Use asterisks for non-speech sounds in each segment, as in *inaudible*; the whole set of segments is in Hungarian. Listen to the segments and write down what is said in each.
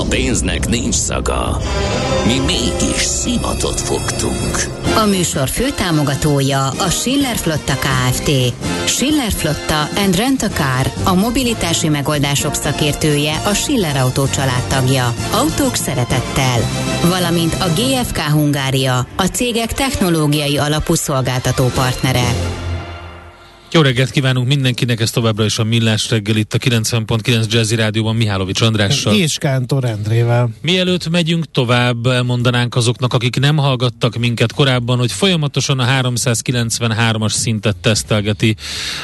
A pénznek nincs szaga. Mi mégis szimatot fogtunk. A műsor főtámogatója a Schiller Flotta KFT. Schiller Flotta and Rent a Car, a mobilitási megoldások szakértője, a Schiller Autó családtagja. Autók szeretettel. Valamint a GFK Hungária, a cégek technológiai alapú szolgáltató partnere. Jó reggelt kívánunk mindenkinek, ez továbbra is a Millás reggel itt a 90.9 Jazzy Rádióban Mihálovics Andrással. És Kántor Endrével. Mielőtt megyünk tovább, elmondanánk azoknak, akik nem hallgattak minket korábban, hogy folyamatosan a 393-as szintet tesztelgeti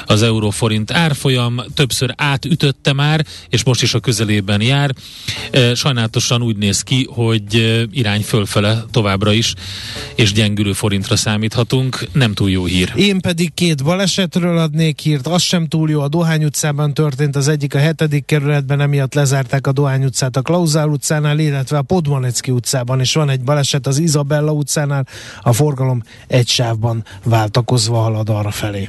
az euróforint árfolyam, többször átütötte már, és most is a közelében jár. Sajnálatosan úgy néz ki, hogy irány fölfele továbbra is, és gyengülő forintra számíthatunk. Nem túl jó hír. Én pedig két balesetről adnék hírt, az sem túl jó, a Dohány utcában történt az egyik a hetedik kerületben, emiatt lezárták a Dohány utcát a Klauzál utcánál, illetve a Podmanecki utcában is van egy baleset az Izabella utcánál, a forgalom egy sávban váltakozva halad arra felé.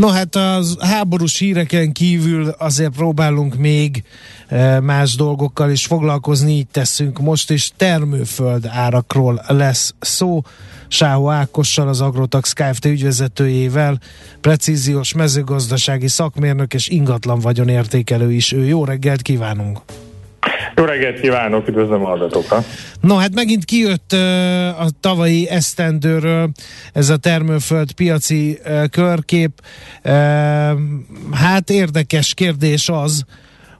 No hát az háborús híreken kívül azért próbálunk még más dolgokkal is foglalkozni, így teszünk most is. Termőföld árakról lesz szó. Sáho Ákossal, az Agrotax Kft. ügyvezetőjével, precíziós mezőgazdasági szakmérnök és ingatlan vagyonértékelő is ő. Jó reggelt kívánunk! Jó reggelt kívánok, üdvözlöm a hallgatókat! No, hát megint kijött a tavalyi esztendőről ez a termőföld piaci körkép. Hát érdekes kérdés az,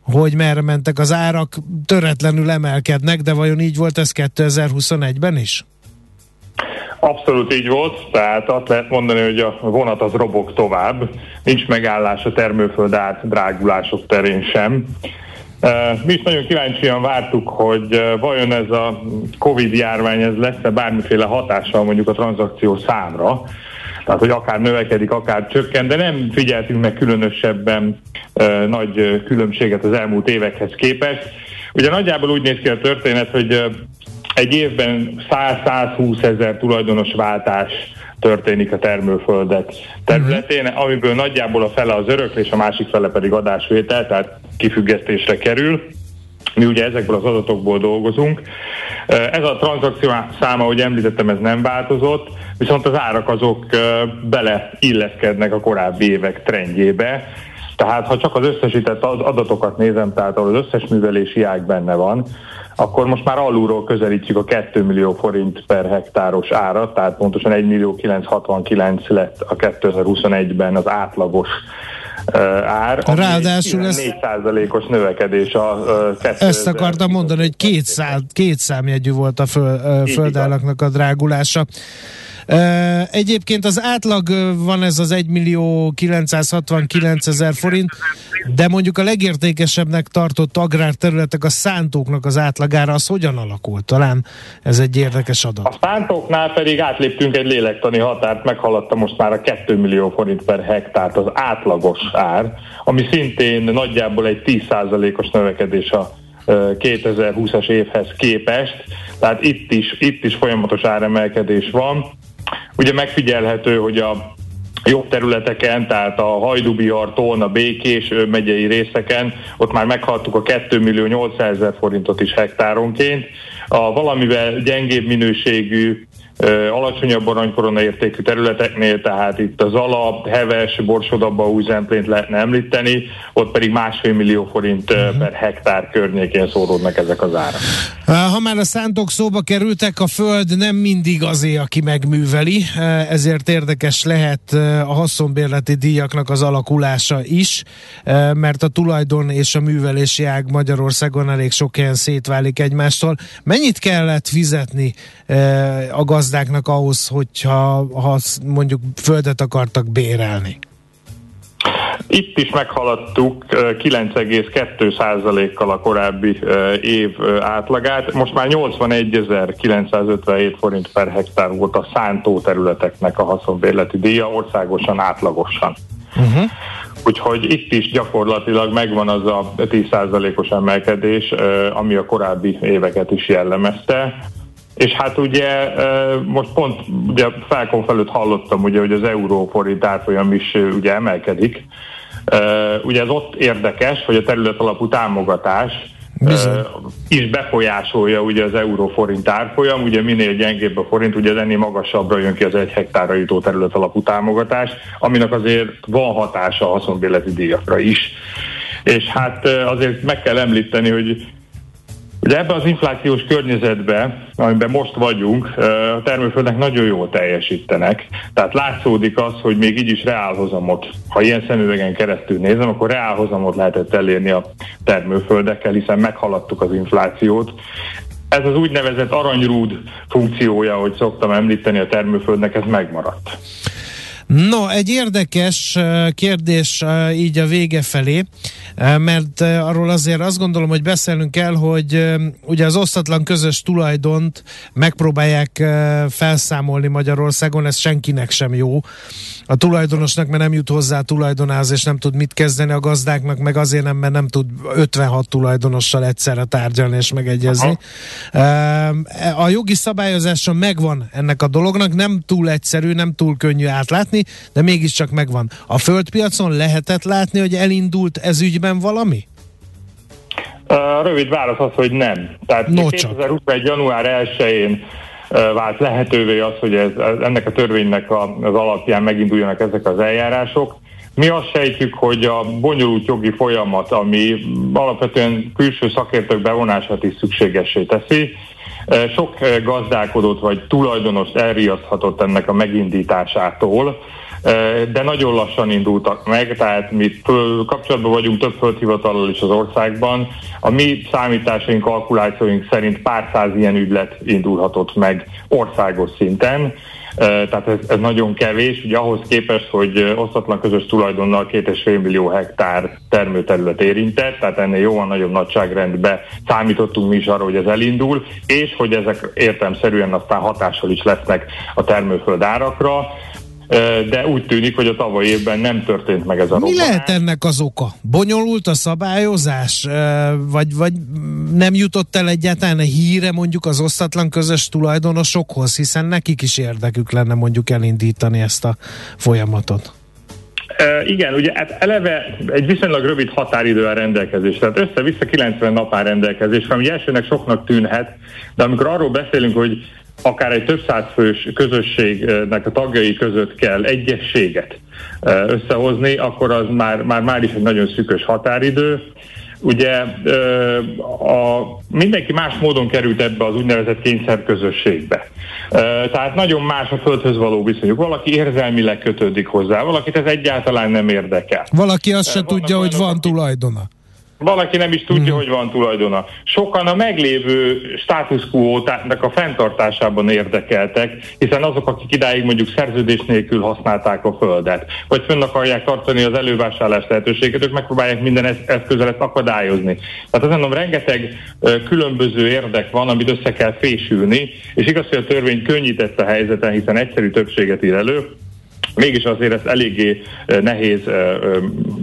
hogy merre mentek az árak, töretlenül emelkednek, de vajon így volt ez 2021-ben is? Abszolút így volt, tehát azt lehet mondani, hogy a vonat az robog tovább, nincs megállás a termőföld át drágulások terén sem. Mi is nagyon kíváncsian vártuk, hogy vajon ez a Covid járvány ez lesz-e bármiféle hatással mondjuk a tranzakció számra, tehát hogy akár növekedik, akár csökken, de nem figyeltünk meg különösebben nagy különbséget az elmúlt évekhez képest. Ugye nagyjából úgy néz ki a történet, hogy egy évben 100-120 ezer tulajdonos váltás történik a termőföldek területén, amiből nagyjából a fele az öröklés, a másik fele pedig adásvétel, tehát kifüggesztésre kerül. Mi ugye ezekből az adatokból dolgozunk. Ez a tranzakció száma, ahogy említettem, ez nem változott, viszont az árak azok beleilleszkednek a korábbi évek trendjébe. Tehát ha csak az összesített adatokat nézem, tehát ahol az összes művelési ág benne van, akkor most már alulról közelítjük a 2 millió forint per hektáros árat, tehát pontosan 1 millió 969 lett a 2021-ben az átlagos ár. Ráadásul ez... 4%-os növekedés a uh, Ezt akartam mondani, hogy két, szám, két számjegyű volt a föl, földállaknak a drágulása. Egyébként az átlag van ez az 1 millió 969 ezer forint, de mondjuk a legértékesebbnek tartott agrárterületek a szántóknak az átlagára, az hogyan alakult? Talán ez egy érdekes adat. A szántóknál pedig átléptünk egy lélektani határt, meghaladta most már a 2 millió forint per hektárt az átlagos ár, ami szintén nagyjából egy 10%-os növekedés a 2020-as évhez képest, tehát itt is, itt is folyamatos áremelkedés van. Ugye megfigyelhető, hogy a jobb területeken, tehát a Hajdubihar, Tolna, Békés megyei részeken, ott már meghaltuk a 2 millió 800 ezer forintot is hektáronként. A valamivel gyengébb minőségű alacsonyabb aranykorona értékű területeknél, tehát itt az alap, heves, borsodabba új zemplént lehetne említeni, ott pedig másfél millió forint uh-huh. per hektár környékén szóródnak ezek az árak. Ha már a szántok szóba kerültek, a föld nem mindig azé, aki megműveli, ezért érdekes lehet a haszonbérleti díjaknak az alakulása is, mert a tulajdon és a művelési ág Magyarországon elég sok helyen szétválik egymástól. Mennyit kellett fizetni a gazdáknak ahhoz, hogyha ha mondjuk földet akartak bérelni? Itt is meghaladtuk 9,2%-kal a korábbi év átlagát. Most már 81.957 forint per hektár volt a szántó területeknek a haszonbérleti díja, országosan átlagosan. Uh-huh. Úgyhogy itt is gyakorlatilag megvan az a 10%-os emelkedés, ami a korábbi éveket is jellemezte. És hát ugye most pont ugye felkon felőtt hallottam, ugye, hogy az euróforint árfolyam is ugye emelkedik. Ugye ez ott érdekes, hogy a terület alapú támogatás Bizony. is befolyásolja ugye az euróforint árfolyam, ugye minél gyengébb a forint, ugye ennél magasabbra jön ki az egy hektárra jutó terület alapú támogatás, aminek azért van hatása a haszonbéleti díjakra is. És hát azért meg kell említeni, hogy Ugye ebben az inflációs környezetben, amiben most vagyunk, a termőföldek nagyon jól teljesítenek. Tehát látszódik az, hogy még így is reálhozamot, ha ilyen szemüvegen keresztül nézem, akkor reálhozamot lehetett elérni a termőföldekkel, hiszen meghaladtuk az inflációt. Ez az úgynevezett aranyrúd funkciója, hogy szoktam említeni a termőföldnek, ez megmaradt. No, egy érdekes kérdés így a vége felé, mert arról azért azt gondolom, hogy beszélnünk kell, hogy ugye az osztatlan közös tulajdont megpróbálják felszámolni Magyarországon, ez senkinek sem jó. A tulajdonosnak, mert nem jut hozzá a tulajdonához, és nem tud mit kezdeni a gazdáknak, meg azért nem, mert nem tud 56 tulajdonossal egyszerre tárgyalni és megegyezni. A jogi szabályozása megvan ennek a dolognak, nem túl egyszerű, nem túl könnyű átlátni, de mégiscsak megvan. A földpiacon lehetett látni, hogy elindult ez ügyben valami? A rövid válasz az, hogy nem. Tehát no 2021. január 1-én vált lehetővé az, hogy ez, ennek a törvénynek az alapján meginduljanak ezek az eljárások. Mi azt sejtjük, hogy a bonyolult jogi folyamat, ami alapvetően külső szakértők bevonását is szükségessé teszi, sok gazdálkodót vagy tulajdonost elriaszthatott ennek a megindításától, de nagyon lassan indultak meg, tehát mi kapcsolatban vagyunk több földhivatallal is az országban. A mi számításaink, kalkulációink szerint pár száz ilyen ügylet indulhatott meg országos szinten tehát ez, ez nagyon kevés, ugye ahhoz képest, hogy osztatlan közös tulajdonnal 2,5 millió hektár termőterület érintett, tehát ennél jóval nagyobb nagyságrendbe számítottunk mi is arra, hogy ez elindul, és hogy ezek értelmszerűen aztán hatással is lesznek a termőföld árakra de úgy tűnik, hogy a tavaly évben nem történt meg ez a robbanás. Mi lehet ennek az oka? Bonyolult a szabályozás? Vagy, vagy nem jutott el egyáltalán a híre mondjuk az osztatlan közös tulajdonosokhoz, hiszen nekik is érdekük lenne mondjuk elindítani ezt a folyamatot? Igen, ugye hát eleve egy viszonylag rövid határidő a rendelkezés, tehát össze-vissza 90 nap áll rendelkezés, ami elsőnek soknak tűnhet, de amikor arról beszélünk, hogy akár egy több száz fős közösségnek a tagjai között kell egyességet összehozni, akkor az már, már, már is egy nagyon szűkös határidő. Ugye a, mindenki más módon került ebbe az úgynevezett kényszerközösségbe. Tehát nagyon más a földhöz való viszonyuk. Valaki érzelmileg kötődik hozzá, valakit ez egyáltalán nem érdekel. Valaki azt se tudja, hogy van tulajdona. Valaki nem is tudja, mm. hogy van tulajdona. Sokan a meglévő status quo-nak a fenntartásában érdekeltek, hiszen azok, akik idáig mondjuk szerződés nélkül használták a földet, vagy fönn akarják tartani az elővásárlás lehetőséget, ők megpróbálják minden eszközzel ezt akadályozni. Tehát azt mondom, rengeteg különböző érdek van, amit össze kell fésülni, és igaz, hogy a törvény könnyített a helyzeten, hiszen egyszerű többséget ír elő, mégis azért ezt eléggé nehéz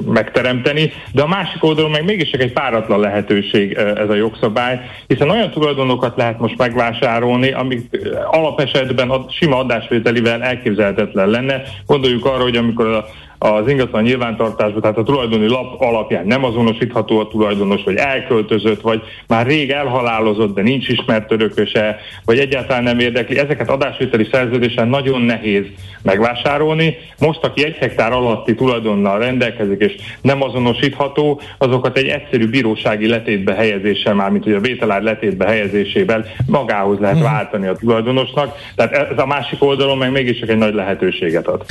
megteremteni, de a másik oldalon meg mégis csak egy páratlan lehetőség ez a jogszabály, hiszen olyan tulajdonokat lehet most megvásárolni, amik alapesetben a sima adásvételivel elképzelhetetlen lenne. Gondoljuk arra, hogy amikor a az ingatlan nyilvántartásba, tehát a tulajdoni lap alapján nem azonosítható a tulajdonos, vagy elköltözött, vagy már rég elhalálozott, de nincs ismert örököse, vagy egyáltalán nem érdekli. Ezeket adásvételi szerződésen nagyon nehéz megvásárolni. Most, aki egy hektár alatti tulajdonnal rendelkezik, és nem azonosítható, azokat egy egyszerű bírósági letétbe helyezéssel, már mint hogy a vételár letétbe helyezésével magához lehet mhm. váltani a tulajdonosnak. Tehát ez a másik oldalon meg mégiscsak egy nagy lehetőséget ad.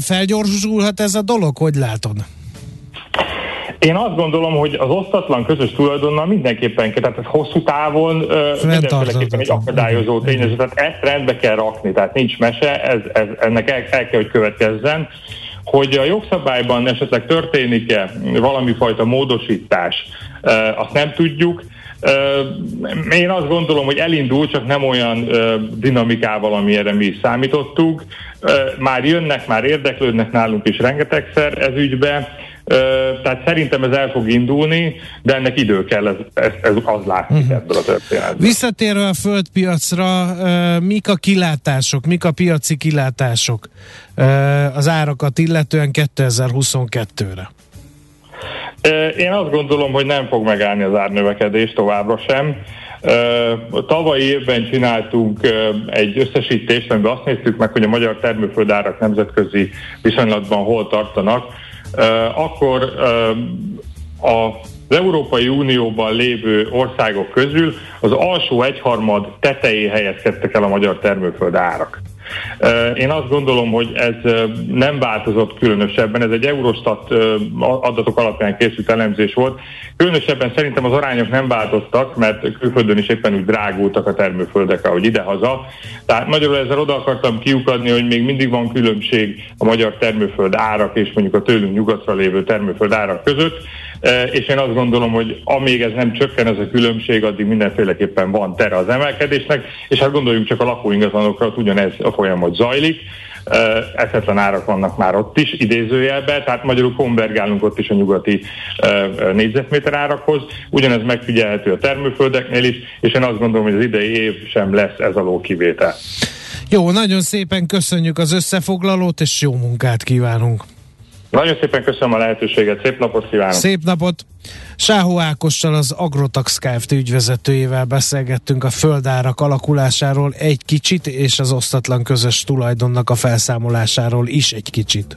Felgyorsulhat ez a dolog, hogy látod? Én azt gondolom, hogy az osztatlan közös tulajdonnal mindenképpen, tehát ez hosszú távon mindenféleképpen egy akadályozó tényező, tehát ezt rendbe kell rakni, tehát nincs mese, ez, ez, ennek el, el kell, hogy következzen. Hogy a jogszabályban esetleg történik-e valami fajta módosítás, azt nem tudjuk, én azt gondolom, hogy elindul, csak nem olyan dinamikával, amire mi számítottuk. Már jönnek, már érdeklődnek nálunk is rengetegszer ez ügybe, tehát szerintem ez el fog indulni, de ennek idő kell, ez, ez, ez az látszik uh-huh. ebből a történetből. Visszatérve a földpiacra, mik a kilátások, mik a piaci kilátások az árakat illetően 2022-re? Én azt gondolom, hogy nem fog megállni az árnövekedés továbbra sem. Tavalyi évben csináltunk egy összesítést, amiben azt néztük meg, hogy a magyar termőföldárak nemzetközi viszonylatban hol tartanak. Akkor a az Európai Unióban lévő országok közül az alsó egyharmad tetején helyezkedtek el a magyar termőföld árak. Én azt gondolom, hogy ez nem változott különösebben, ez egy Eurostat adatok alapján készült elemzés volt. Különösebben szerintem az arányok nem változtak, mert külföldön is éppen úgy drágultak a termőföldek, ahogy idehaza. Tehát magyarul ezzel oda akartam kiukadni, hogy még mindig van különbség a magyar termőföld árak és mondjuk a tőlünk nyugatra lévő termőföld árak között és én azt gondolom, hogy amíg ez nem csökken ez a különbség, addig mindenféleképpen van tere az emelkedésnek, és hát gondoljunk csak a lakóingatlanokra, hogy ugyanez a folyamat zajlik, eszetlen árak vannak már ott is, idézőjelben, tehát magyarul konvergálunk ott is a nyugati négyzetméter árakhoz. Ugyanez megfigyelhető a termőföldeknél is, és én azt gondolom, hogy az idei év sem lesz ez alól kivétel. Jó, nagyon szépen köszönjük az összefoglalót, és jó munkát kívánunk! Nagyon szépen köszönöm a lehetőséget, szép napot kívánok! Szép napot! Sáhó Ákossal az Agrotax Kft. ügyvezetőjével beszélgettünk a földárak alakulásáról egy kicsit, és az osztatlan közös tulajdonnak a felszámolásáról is egy kicsit.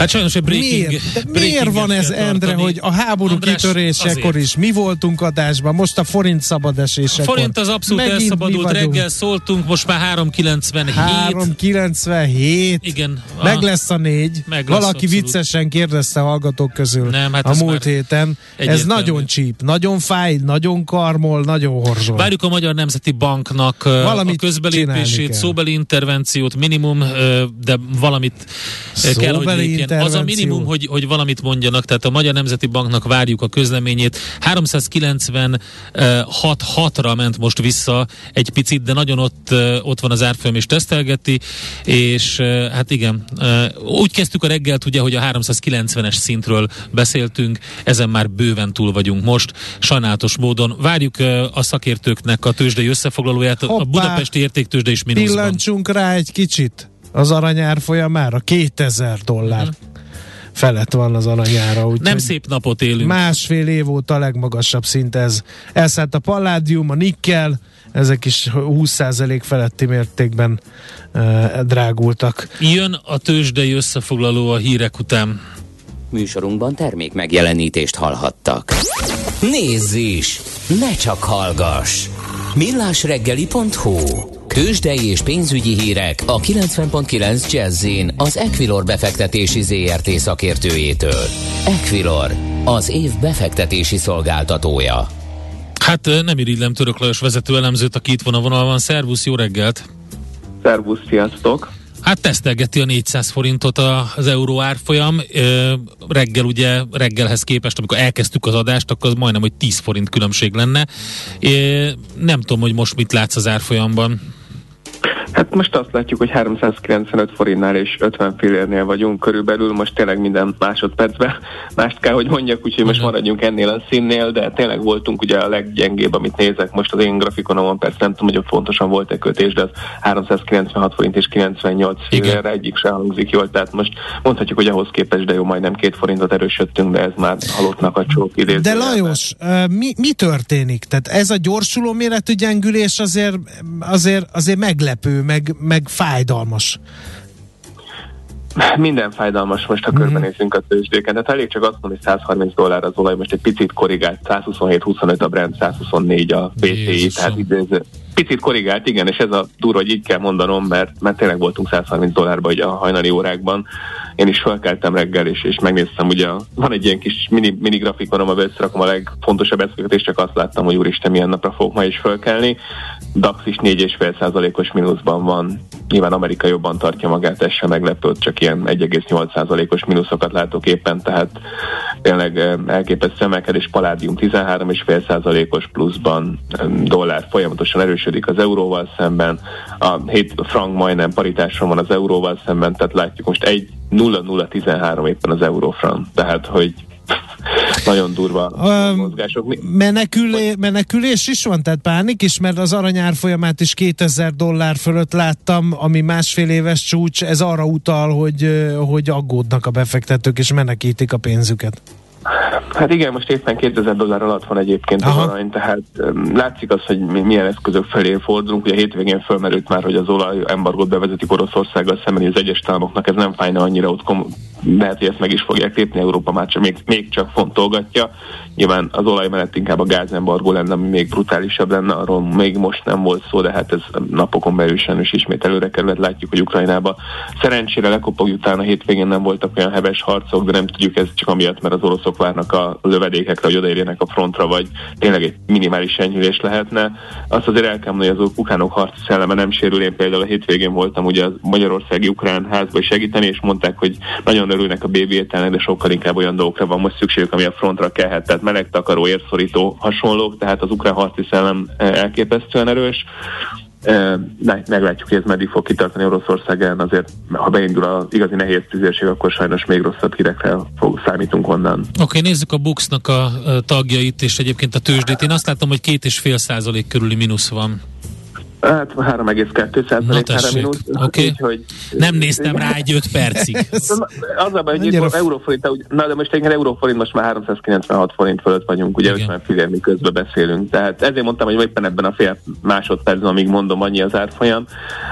Hát sajnos egy breaking, miért, breaking miért van ez, Endre, hogy a háború András, kitörésekor is mi voltunk adásban, most a forint szabad esésekor. A forint az abszolút Megint elszabadult, reggel szóltunk, most már 397. 397. Igen. A, Meg lesz a négy. Meg lesz Valaki abszolút. viccesen kérdezte a hallgatók közül Nem, hát a múlt héten. Ez nagyon csíp, nagyon fáj, nagyon karmol, nagyon horzsol. Várjuk a Magyar Nemzeti Banknak valamit a közbelépését, szóbeli intervenciót, minimum, de valamit szóbeli kell, hogy lépjen az a minimum, hogy, hogy valamit mondjanak, tehát a Magyar Nemzeti Banknak várjuk a közleményét. 396-ra ment most vissza egy picit, de nagyon ott, ott van az árfolyam és tesztelgeti, és hát igen, úgy kezdtük a reggelt ugye, hogy a 390-es szintről beszéltünk, ezen már bőven túl vagyunk most, sajnálatos módon. Várjuk a szakértőknek a tőzsdei összefoglalóját, Hoppá, a budapesti értéktőzsde is mínuszban. Pillancsunk rá egy kicsit az aranyár folyamára 2000 dollár. Uh-huh. Felett van az aranyára. Úgy Nem szép napot élünk. Másfél év óta a legmagasabb szint ez. Elszállt a palládium, a nikkel, ezek is 20% feletti mértékben uh, drágultak. Jön a tőzsdei összefoglaló a hírek után. Műsorunkban termék megjelenítést hallhattak. Nézz is! Ne csak hallgass! millásreggeli.hu Kősdei és pénzügyi hírek a 90.9 jazz az Equilor befektetési ZRT szakértőjétől. Equilor, az év befektetési szolgáltatója. Hát nem irigylem Török Lajos vezető elemzőt, aki itt van a vonalban. Szervusz, jó reggelt! Szervusz, sziasztok! Hát tesztelgeti a 400 forintot az euró árfolyam. Reggel ugye, reggelhez képest, amikor elkezdtük az adást, akkor az majdnem, hogy 10 forint különbség lenne. Nem tudom, hogy most mit látsz az árfolyamban. Hát most azt látjuk, hogy 395 forintnál és 50 fillérnél vagyunk körülbelül, most tényleg minden másodpercben mást kell, hogy mondjak, úgyhogy most maradjunk ennél a színnél, de tényleg voltunk ugye a leggyengébb, amit nézek most az én grafikonomon, persze nem tudom, hogy pontosan volt-e kötés, de az 396 forint és 98 fillérre egyik se hangzik jól, tehát most mondhatjuk, hogy ahhoz képest, de jó, majdnem két forintot erősödtünk, de ez már halottnak a csók idéző. De Lajos, mi, mi történik? Tehát ez a gyorsuló méretű gyengülés azért, azért, azért meglepő, meg, meg fájdalmas. Minden fájdalmas most, ha mm-hmm. körbenézünk a tőzsdéken. Tehát elég csak azt mondani, hogy 130 dollár az olaj, most egy picit korrigált, 127-25 a Brent, 124 a BTI, tehát idéző. Picit korrigált, igen, és ez a durva, hogy így kell mondanom, mert, mert tényleg voltunk 130 dollárba a hajnali órákban. Én is felkeltem reggel, és, és megnéztem, ugye van egy ilyen kis mini, mini grafikonom, amiben összerakom a legfontosabb eszközöket, és csak azt láttam, hogy úristen, milyen napra fogok ma is felkelni. DAX is 4,5%-os mínuszban van. Nyilván Amerika jobban tartja magát, ez sem meglepő, csak ilyen 1,8%-os mínuszokat látok éppen, tehát tényleg eh, elképesztő emelkedés, Palladium 13,5%-os pluszban, dollár folyamatosan erősödik az euróval szemben, a hét frank majdnem paritáson van az euróval szemben, tehát látjuk most egy 0,013 éppen az eurófrank, tehát hogy nagyon durva um, mozgások. Menekülé, menekülés is van, tehát pánik is, mert az aranyár folyamát is 2000 dollár fölött láttam, ami másfél éves csúcs, ez arra utal, hogy, hogy aggódnak a befektetők és menekítik a pénzüket. Hát igen, most éppen 2000 dollár alatt van egyébként Aha. az arany, tehát látszik az, hogy mi milyen eszközök felé fordulunk. Ugye a hétvégén fölmerült már, hogy az olaj embargót bevezetik Oroszországgal szemben, az egyes támoknak ez nem fájna annyira, ott kom- lehet, hogy ezt meg is fogják lépni, Európa már csak, még, még csak fontolgatja. Nyilván az olaj mellett inkább a gázembargó lenne, ami még brutálisabb lenne, arról még most nem volt szó, de hát ez napokon belül is ismét előre került. Látjuk, hogy Ukrajnába szerencsére lekopogjuk, utána a hétvégén nem voltak olyan heves harcok, de nem tudjuk ez csak amiatt, mert az oroszok várnak a lövedékekre, hogy odaérjenek a frontra, vagy tényleg egy minimális enyhülés lehetne. Azt azért el kell mondani, hogy az ukránok harci szelleme nem sérül. Én például a hétvégén voltam ugye a Magyarországi Ukrán házba segíteni, és mondták, hogy nagyon örülnek a bébi de sokkal inkább olyan dolgokra van most szükségük, ami a frontra kellhet. Tehát meleg takaró, érszorító hasonlók, tehát az ukrán harci szellem eh, elképesztően erős. Eh, meglátjuk, hogy ez meddig fog kitartani Oroszország ellen, azért ha beindul az igazi nehéz tüzérség, akkor sajnos még rosszabb hírekre fog, számítunk onnan. Oké, okay, nézzük a Buxnak a tagjait és egyébként a tőzsdét. Én azt látom, hogy két és fél százalék körüli mínusz van. Hát 3,2 százalék mínusz. Okay. Hogy, Nem néztem rá egy 5 percig. az a baj, hogy euróforint, na de most egy euróforint most már 396 forint fölött vagyunk, ugye Igen. 50 fillér közben beszélünk. Tehát ezért mondtam, hogy éppen ebben a fél másodpercben, amíg mondom, annyi az árfolyam.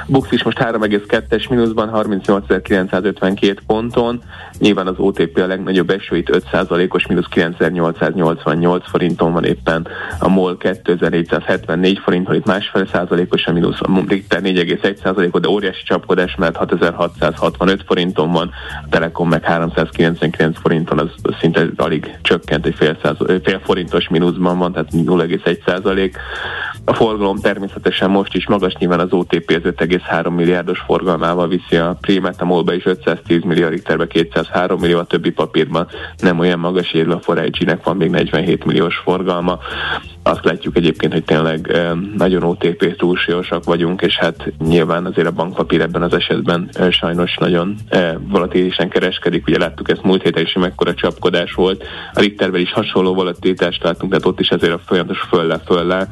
Bux is most 3,2-es mínuszban, 38.952 ponton. Nyilván az OTP a legnagyobb eső, itt 5%-os mínusz 9888 forinton van éppen. A MOL 2474 forinton, itt másfél százalékos a mínusz, Richter 4,1%-ot, de óriási csapkodás, mert 6665 forinton van, a Telekom meg 399 forinton, az, az szinte alig csökkent, egy fél, száz, fél forintos mínuszban van, tehát 0,1%. A forgalom természetesen most is magas, nyilván az OTP az 5,3 milliárdos forgalmával viszi a prémet, a MOL-ba is 510 millió, Richterbe 203 millió, a többi papírban nem olyan magas, érve a Forage-nek van még 47 milliós forgalma. Azt látjuk egyébként, hogy tényleg nagyon OTP túlsúlyosak vagyunk, és hát nyilván azért a bankpapír ebben az esetben sajnos nagyon volatilisen kereskedik. Ugye láttuk ezt múlt héten is, mekkora csapkodás volt. A Richterben is hasonló volatilitást láttunk, tehát ott is azért a folyamatos fölle-fölle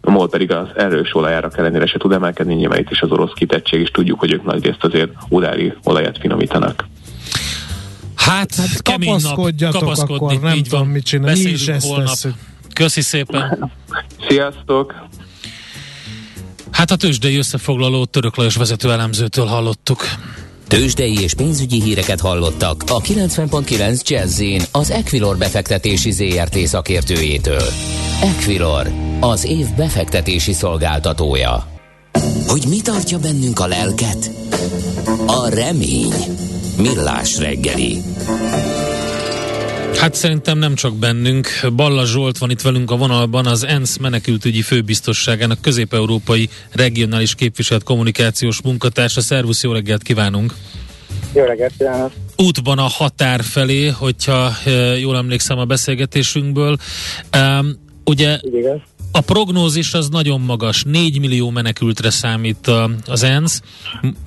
a MOL pedig az erős olajára ellenére se tud emelkedni, nyilván itt is az orosz kitettség, és tudjuk, hogy ők nagy részt azért udári olajat finomítanak. Hát, hát kemény nap, kapaszkodni, akkor, nem így tudom, van. mit csinálni. Mi is ezt holnap. Tesszük. Köszi szépen. Sziasztok! Hát a tőzsdei összefoglaló Török Lajos vezető elemzőtől hallottuk. Tőzsdei és pénzügyi híreket hallottak a 90.9 jazz az Equilor befektetési ZRT szakértőjétől. Equilor, az év befektetési szolgáltatója. Hogy mi tartja bennünk a lelket? A remény. Millás reggeli. Hát szerintem nem csak bennünk. Balla Zsolt van itt velünk a vonalban, az ENSZ menekültügyi főbiztosságának közép-európai regionális képviselt kommunikációs munkatársa. Szervusz, jó reggelt kívánunk! Jó reggelt kívánok! Útban a határ felé, hogyha jól emlékszem a beszélgetésünkből. Um, ugye Igen a prognózis az nagyon magas, 4 millió menekültre számít az ENSZ,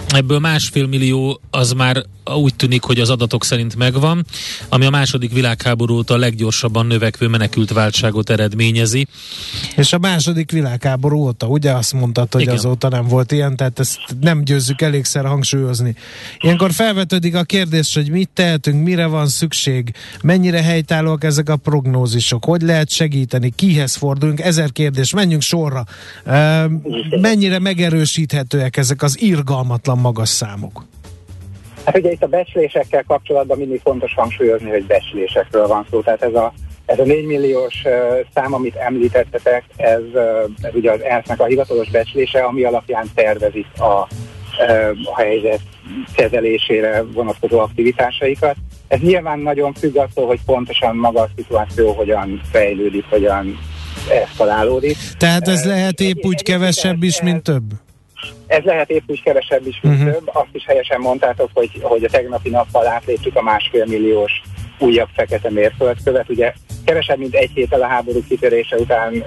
ebből másfél millió az már úgy tűnik, hogy az adatok szerint megvan, ami a második világháború óta a leggyorsabban növekvő menekült váltságot eredményezi. És a második világháború óta, ugye azt mondtad, hogy Igen. azóta nem volt ilyen, tehát ezt nem győzzük elégszer hangsúlyozni. Ilyenkor felvetődik a kérdés, hogy mit tehetünk, mire van szükség, mennyire helytállóak ezek a prognózisok, hogy lehet segíteni, kihez fordulunk, ezer kérdés, menjünk sorra. Mennyire megerősíthetőek ezek az irgalmatlan magas számok? Hát ugye itt a becslésekkel kapcsolatban mindig fontos hangsúlyozni, hogy becslésekről van szó. Tehát ez a, ez a 4 milliós szám, amit említettetek, ez, ez ugye az ENSZ-nek a hivatalos becslése, ami alapján tervezik a, a helyzet kezelésére vonatkozó aktivitásaikat. Ez nyilván nagyon függ attól, hogy pontosan maga a szituáció hogyan fejlődik, hogyan eszkalálódik. Tehát ez lehet épp úgy kevesebb is, mint több? Ez lehet épp úgy kevesebb is, mint uh-huh. több. Azt is helyesen mondtátok, hogy, hogy a tegnapi nappal átléptük a másfél milliós újabb fekete mérföldkövet. Ugye kevesebb, mint egy héttel a háború kitörése után uh,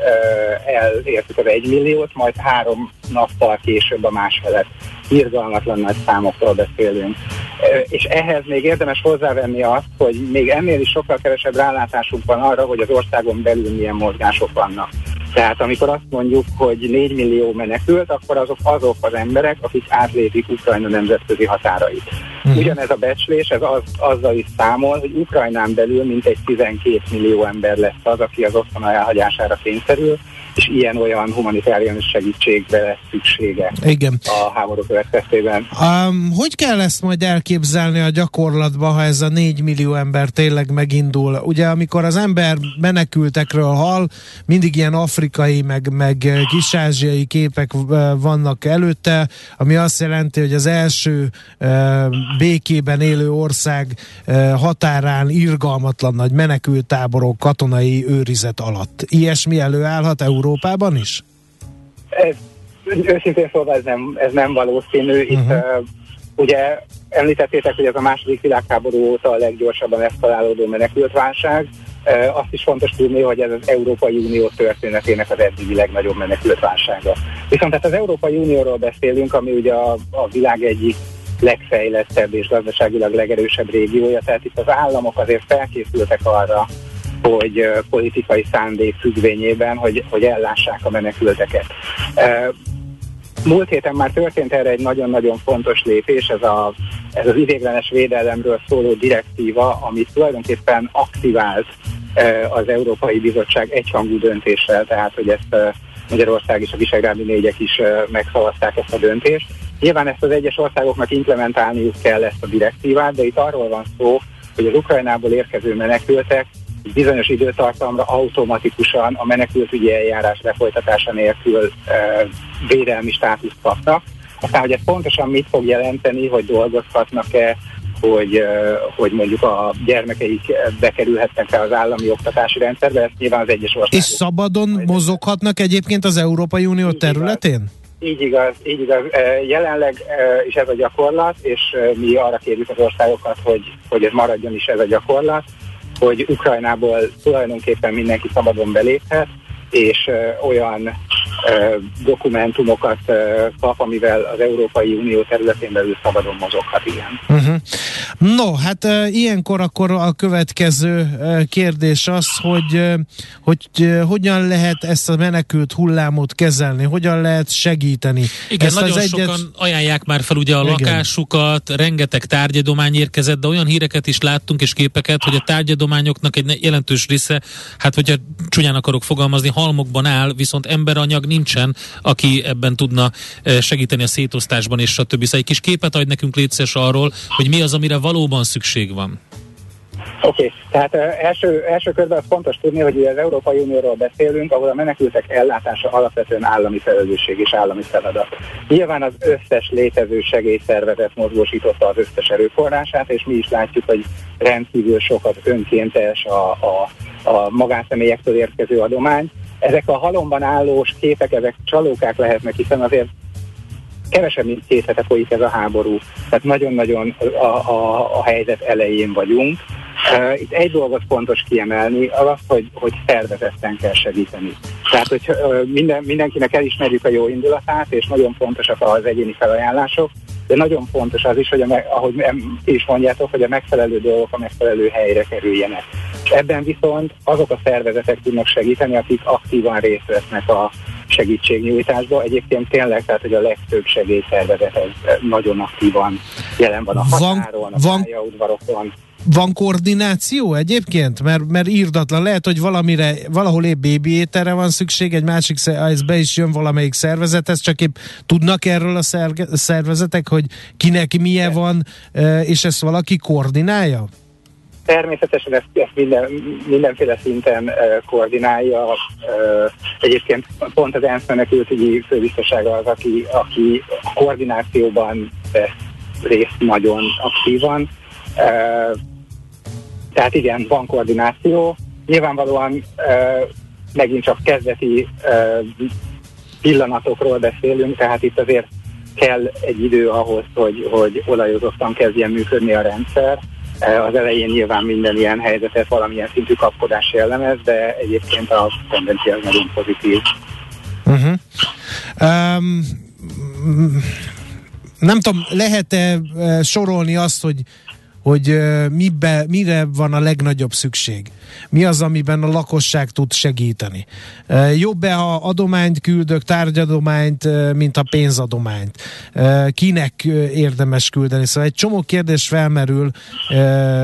elértük az egy milliót, majd három nappal később a másfelet. Irgalmatlan nagy számokról beszélünk. Uh, és ehhez még érdemes hozzávenni azt, hogy még ennél is sokkal kevesebb rálátásunk van arra, hogy az országon belül milyen mozgások vannak. Tehát amikor azt mondjuk, hogy 4 millió menekült, akkor azok azok az emberek, akik átlépik Ukrajna nemzetközi határait. Uh-huh. Ugyanez a becslés, ez az, azzal is számol, hogy Ukrajnán belül mintegy 12 millió ember lesz az, aki az otthona elhagyására kényszerül, és ilyen-olyan humanitárius segítségre lesz szüksége Igen. a háború következtében. Um, hogy kell ezt majd elképzelni a gyakorlatban, ha ez a 4 millió ember tényleg megindul? Ugye amikor az ember menekültekről hall, mindig ilyen afrikai, meg, meg kisázsiai képek vannak előtte, ami azt jelenti, hogy az első uh, békében élő ország határán irgalmatlan nagy menekültáborok katonai őrizet alatt. Ilyesmi előállhat Európában? Is? Ez, őszintén szóval ez nem, ez nem valószínű. Itt uh-huh. uh, ugye említettétek, hogy ez a második világháború óta a leggyorsabban eszkalálódó menekültválság. Uh, azt is fontos tudni, hogy ez az Európai Unió történetének az eddigi legnagyobb menekültválsága. Viszont tehát az Európai Unióról beszélünk, ami ugye a, a világ egyik legfejlettebb és gazdaságilag legerősebb régiója, tehát itt az államok azért felkészültek arra, hogy politikai szándék függvényében, hogy, hogy ellássák a menekülteket. Múlt héten már történt erre egy nagyon-nagyon fontos lépés, ez, a, ez az idéglenes védelemről szóló direktíva, amit tulajdonképpen aktivált az Európai Bizottság egyhangú döntéssel, tehát hogy ezt Magyarország és a Visegrádi négyek is megszavazták ezt a döntést. Nyilván ezt az egyes országoknak implementálniuk kell ezt a direktívát, de itt arról van szó, hogy az Ukrajnából érkező menekültek bizonyos időtartamra automatikusan a menekültügyi eljárás lefolytatása nélkül e, védelmi státuszt kapnak. Aztán, hogy ez pontosan mit fog jelenteni, hogy dolgozhatnak-e, hogy, hogy mondjuk a gyermekeik bekerülhetnek el az állami oktatási rendszerbe, ezt nyilván az egyes országok. És szabadon mozoghatnak egyébként az Európai Unió területén? Így igaz, így igaz. Jelenleg is ez a gyakorlat, és mi arra kérjük az országokat, hogy, hogy ez maradjon is ez a gyakorlat hogy Ukrajnából tulajdonképpen mindenki szabadon beléphet, és olyan dokumentumokat kap, amivel az Európai Unió területén belül szabadon mozoghat, igen. Uh-huh. No, hát uh, ilyenkor akkor a következő uh, kérdés az, hogy, uh, hogy uh, hogyan lehet ezt a menekült hullámot kezelni, hogyan lehet segíteni. Igen, ezt nagyon az sokan egyet... ajánlják már fel ugye a Igen. lakásukat, rengeteg tárgyadomány érkezett, de olyan híreket is láttunk és képeket, hogy a tárgyadományoknak egy jelentős része, hát hogyha csúnyán akarok fogalmazni, halmokban áll, viszont emberanyag nincsen, aki ebben tudna segíteni a szétosztásban és stb. Szóval egy kis képet adj nekünk létszes arról, hogy mi az, amire valóban szükség van. Oké, okay. tehát első, első körben az fontos tudni, hogy az Európai Unióról beszélünk, ahol a menekültek ellátása alapvetően állami felelősség és állami feladat. Nyilván az összes létező segélyszervezet mozgósította az összes erőforrását, és mi is látjuk, hogy rendkívül sok önkéntes, a, a, a magánszemélyektől érkező adomány. Ezek a halomban állós képek, ezek csalókák lehetnek, hiszen azért kevesebb, mint két hete folyik ez a háború. Tehát nagyon-nagyon a, a, a helyzet elején vagyunk. Itt egy dolgot fontos kiemelni, az az, hogy, hogy szervezetten kell segíteni. Tehát, hogy minden, mindenkinek elismerjük a jó indulatát, és nagyon fontosak az egyéni felajánlások, de nagyon fontos az is, hogy a, ahogy ti is mondjátok, hogy a megfelelő dolgok a megfelelő helyre kerüljenek. Ebben viszont azok a szervezetek tudnak segíteni, akik aktívan részt vesznek a segítségnyújtásba. Egyébként tényleg, tehát hogy a legtöbb segélyszervezet ez nagyon aktívan jelen van a határon, van, a van, pályaudvarokon van koordináció egyébként? Mert, mert írdatlan. Lehet, hogy valamire, valahol épp bébi ételre van szükség, egy másik, ez be is jön valamelyik szervezethez, csak épp tudnak erről a szervezetek, hogy kinek milyen van, és ezt valaki koordinálja? Természetesen ezt, ezt minden, mindenféle szinten uh, koordinálja. Uh, egyébként pont az ENSZ menekültügyi főbiztossága az, aki, aki a koordinációban vesz részt nagyon aktívan. Uh, tehát igen, van koordináció. Nyilvánvalóan uh, megint csak kezdeti uh, pillanatokról beszélünk, tehát itt azért kell egy idő ahhoz, hogy, hogy olajozottan kezdjen működni a rendszer. Az elején nyilván minden ilyen helyzetet valamilyen szintű kapkodás jellemez, de egyébként a tendencia az nagyon pozitív. Uh-huh. Um, nem tudom, lehet-e sorolni azt, hogy hogy mibe, mire van a legnagyobb szükség. Mi az, amiben a lakosság tud segíteni. Jobb-e, ha adományt küldök, tárgyadományt, mint a pénzadományt? Kinek érdemes küldeni? Szóval egy csomó kérdés felmerül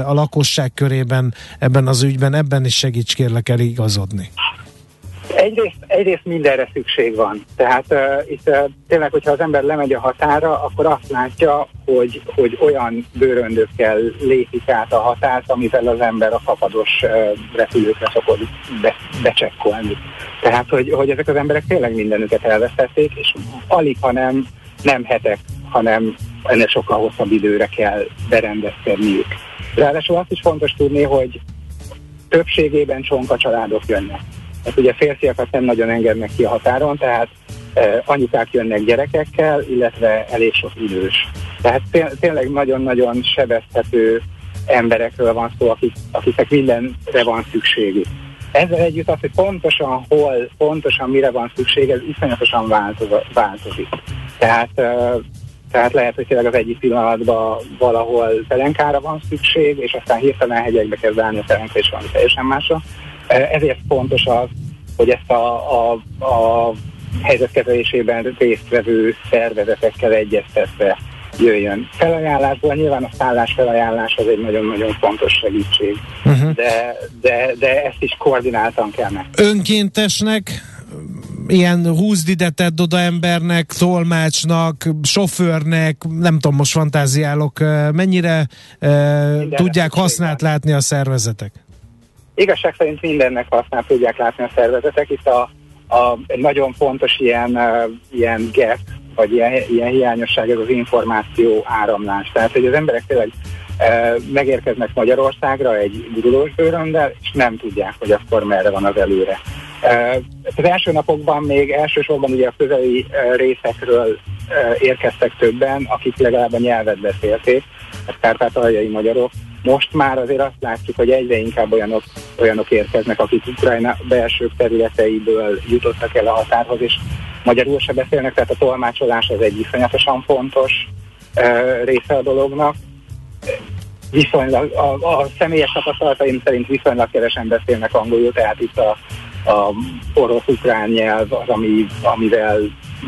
a lakosság körében ebben az ügyben, ebben is segíts kérlek el igazodni. Egyrészt, egyrészt mindenre szükség van. Tehát uh, itt uh, tényleg, hogyha az ember lemegy a határa, akkor azt látja, hogy, hogy olyan bőröndökkel lépik át a határt, amivel az ember a kapados uh, repülőkre szokott be, becsekkolni. Tehát, hogy, hogy ezek az emberek tényleg mindenüket elvesztették, és alig, hanem nem hetek, hanem ennek sokkal hosszabb időre kell berendezkedniük. Ráadásul azt is fontos tudni, hogy többségében csonka családok jönnek. Hát ugye férfiakat nem nagyon engednek ki a határon, tehát e, anyukák jönnek gyerekekkel, illetve elég sok idős. Tehát tényleg nagyon-nagyon sebezhető emberekről van szó, akik, akiknek mindenre van szükségük. Ezzel együtt az, hogy pontosan hol, pontosan mire van szükség, ez iszonyatosan változik. Tehát, e, tehát lehet, hogy tényleg az egyik pillanatban valahol pelenkára van szükség, és aztán hirtelen hegyekbe kezd állni a pelenka, és valami teljesen másra. Ezért fontos az, hogy ezt a, a, a helyzetkezelésében résztvevő szervezetekkel egyeztetve jöjjön. Felajánlásból nyilván a szállás felajánlás az egy nagyon-nagyon fontos segítség, uh-huh. de, de, de ezt is koordináltan kell meg. Önkéntesnek ilyen húzd ide, tedd oda embernek, tolmácsnak, sofőrnek, nem tudom, most fantáziálok, mennyire uh, tudják használt látni a szervezetek? Igazság szerint mindennek használ tudják látni a szervezetek. Itt a, a egy nagyon fontos ilyen, uh, ilyen gap, vagy ilyen, ilyen hiányosság, ez az információ áramlás. Tehát, hogy az emberek tényleg uh, megérkeznek Magyarországra egy gurulós bőröndel, és nem tudják, hogy akkor merre van az előre. Uh, az első napokban még elsősorban ugye a közeli uh, részekről uh, érkeztek többen, akik legalább a nyelvet beszélték, a kárpátaljai magyarok, most már azért azt látjuk, hogy egyre inkább olyanok, olyanok érkeznek, akik Ukrajna belső területeiből jutottak el a határhoz, és magyarul se beszélnek, tehát a tolmácsolás az egy iszonyatosan fontos uh, része a dolognak. Viszonylag, a, a személyes tapasztalataim szerint viszonylag kevesen beszélnek angolul, tehát itt a, a orosz-ukrán nyelv az, ami, amivel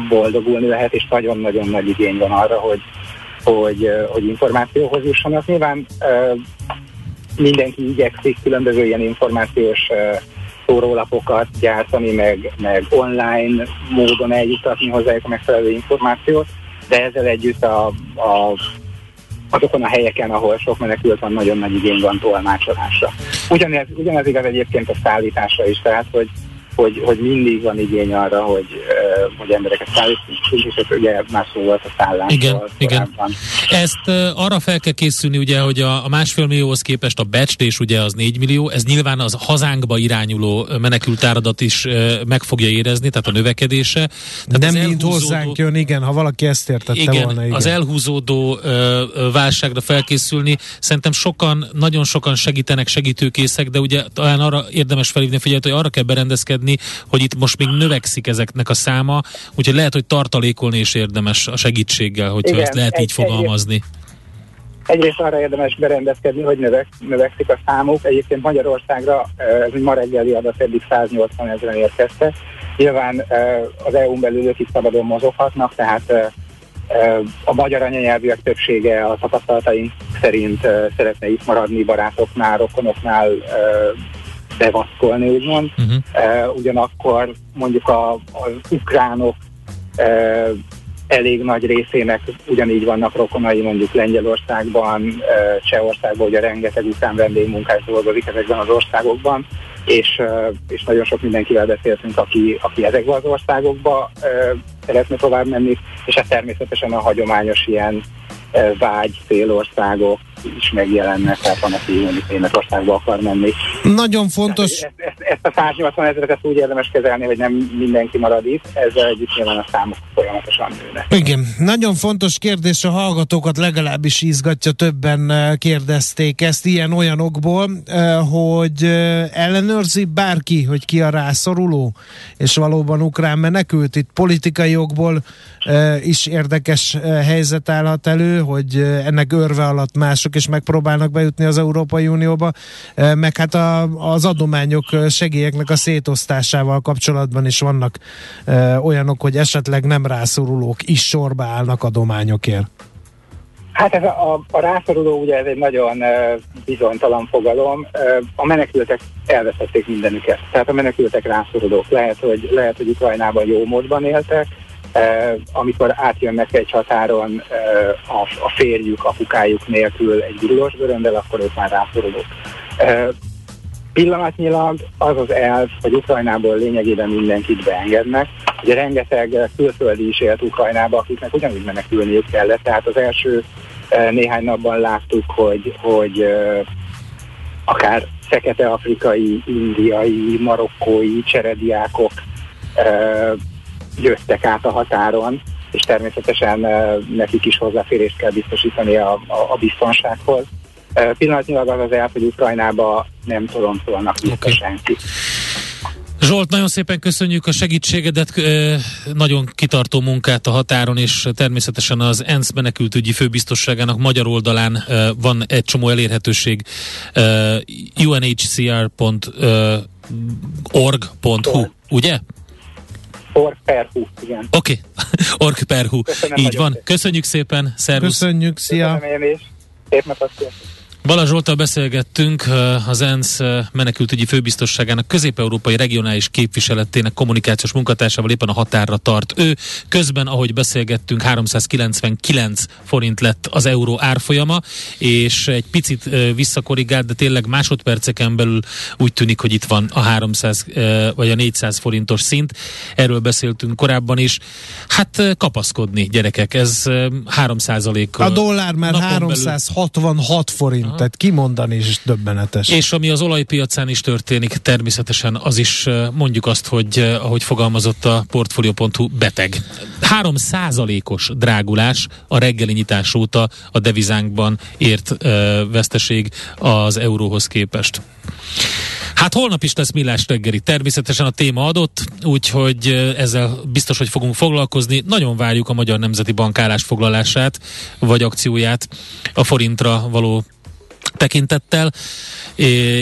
boldogulni lehet, és nagyon-nagyon nagy igény van arra, hogy hogy, hogy információhoz jussanak. Nyilván mindenki igyekszik különböző ilyen információs szórólapokat gyártani, meg, meg online módon eljutatni hozzájuk a megfelelő információt, de ezzel együtt a, a, azokon a helyeken, ahol sok menekült van, nagyon nagy igény van tolmácsolásra. Ugyanez, ugyanez igaz egyébként a szállításra is, tehát hogy, hogy, hogy mindig van igény arra, hogy hogy embereket szállítunk, és ugye már szó volt a szállásról. Igen, igen. Ezt arra fel kell készülni, ugye, hogy a, a másfél millióhoz képest a becslés ugye az 4 millió, ez nyilván az hazánkba irányuló menekültáradat is meg fogja érezni, tehát a növekedése. Tehát Nem mint hozzánk jön, igen, ha valaki ezt értette igen, volna. Igen, az elhúzódó válságra felkészülni, szerintem sokan, nagyon sokan segítenek, segítőkészek, de ugye talán arra érdemes felhívni figyelmet, hogy arra kell berendezkedni, hogy itt most még növekszik ezeknek a száma, úgyhogy lehet, hogy tartalékolni is érdemes a segítséggel, hogyha Igen, ezt lehet egy, így fogalmazni. Egyrészt arra érdemes berendezkedni, hogy növek, növekszik a számuk. Egyébként Magyarországra ez ma reggeli adat eddig 180 ezeren érkeztek. Nyilván az EU-n belül ők is szabadon mozoghatnak, tehát a magyar anyanyelvűek többsége a tapasztalataink szerint szeretne itt maradni barátoknál, rokonoknál, bevaszkolni, úgymond. Uh-huh. ugyanakkor mondjuk a, az ukránok elég nagy részének ugyanígy vannak rokonai mondjuk Lengyelországban, Csehországban, ugye rengeteg ukrán vendégmunkás dolgozik ezekben az országokban, és, és nagyon sok mindenkivel beszéltünk, aki, aki ezekben az országokba szeretne tovább menni, és hát természetesen a hagyományos ilyen vágy célországok is megjelennek, tehát van, aki mondjuk Németországba akar menni. Nagyon fontos. Ezt, ezt, ezt a 180 ezeret úgy érdemes kezelni, hogy nem mindenki marad itt, ezzel együtt nyilván a számok folyamatosan nőnek. Igen, nagyon fontos kérdés, a hallgatókat legalábbis izgatja, többen kérdezték ezt ilyen olyanokból, hogy ellenőrzi bárki, hogy ki a rászoruló, és valóban ukrán menekült. Itt politikai jogból is érdekes helyzet állhat elő, hogy ennek örve alatt mások is megpróbálnak bejutni az Európai Unióba, meg hát a, az adományok, segélyeknek a szétosztásával kapcsolatban is vannak olyanok, hogy esetleg nem rászorulók is sorba állnak adományokért. Hát ez a, a, a rászoruló ugye ez egy nagyon uh, bizonytalan fogalom. Uh, a menekültek elveszették mindenüket. Tehát a menekültek rászorulók. Lehet, hogy, lehet, hogy Ukrajnában jó módban éltek, amikor átjönnek egy határon a, a férjük, apukájuk nélkül egy villós göröndel, akkor ők már rászorulók. Pillanatnyilag az az elv, hogy Ukrajnából lényegében mindenkit beengednek. Ugye rengeteg külföldi is élt Ukrajnába, akiknek ugyanúgy menekülniük kellett, tehát az első néhány napban láttuk, hogy, hogy akár fekete-afrikai, indiai, marokkói cserediákok jöttek át a határon, és természetesen nekik is hozzáférést kell biztosítani a, a, a biztonsághoz. Pillanatnyilag az az el, hogy Ukrajnába nem tolontolnak vissza okay. senki. Zsolt, nagyon szépen köszönjük a segítségedet, nagyon kitartó munkát a határon, és természetesen az ENSZ menekültügyi főbiztosságának magyar oldalán van egy csomó elérhetőség unhcr.org.hu, ugye? Org per igen. Oké, *laughs* okay. org per hu. Így van. Szépen. Köszönjük szépen, szervusz. Köszönjük, szia. Köszönöm én is. Szép napot, Balázs Zsoltal beszélgettünk az ENSZ menekültügyi főbiztosságának közép-európai regionális képviseletének kommunikációs munkatársával éppen a határra tart. Ő közben, ahogy beszélgettünk, 399 forint lett az euró árfolyama, és egy picit visszakorrigált, de tényleg másodperceken belül úgy tűnik, hogy itt van a 300 vagy a 400 forintos szint. Erről beszéltünk korábban is. Hát kapaszkodni, gyerekek, ez 3 A dollár már 366 belül. forint tehát kimondani is döbbenetes. És ami az olajpiacán is történik, természetesen az is mondjuk azt, hogy ahogy fogalmazott a Portfolio.hu beteg. 3 százalékos drágulás a reggeli nyitás óta a devizánkban ért veszteség az euróhoz képest. Hát holnap is lesz millás reggeli. Természetesen a téma adott, úgyhogy ezzel biztos, hogy fogunk foglalkozni. Nagyon várjuk a Magyar Nemzeti Bank állásfoglalását, vagy akcióját a forintra való tekintettel,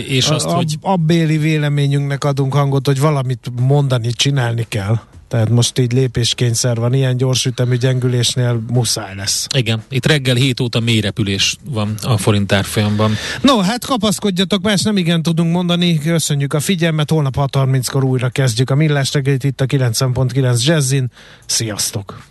és azt, a, hogy... Abbéli véleményünknek adunk hangot, hogy valamit mondani, csinálni kell. Tehát most így lépéskényszer van, ilyen gyors ütemű gyengülésnél muszáj lesz. Igen, itt reggel 7 óta mély repülés van a forint árfolyamban. No, hát kapaszkodjatok, más nem igen tudunk mondani, köszönjük a figyelmet, holnap 6.30-kor újra kezdjük a millás itt a 90.9 Jazzin. Sziasztok!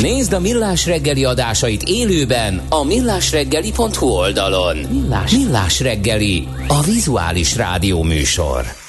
Nézd a Millás reggeli adásait élőben a millásreggeli.hu oldalon. Millás, Millás reggeli, a vizuális rádió műsor.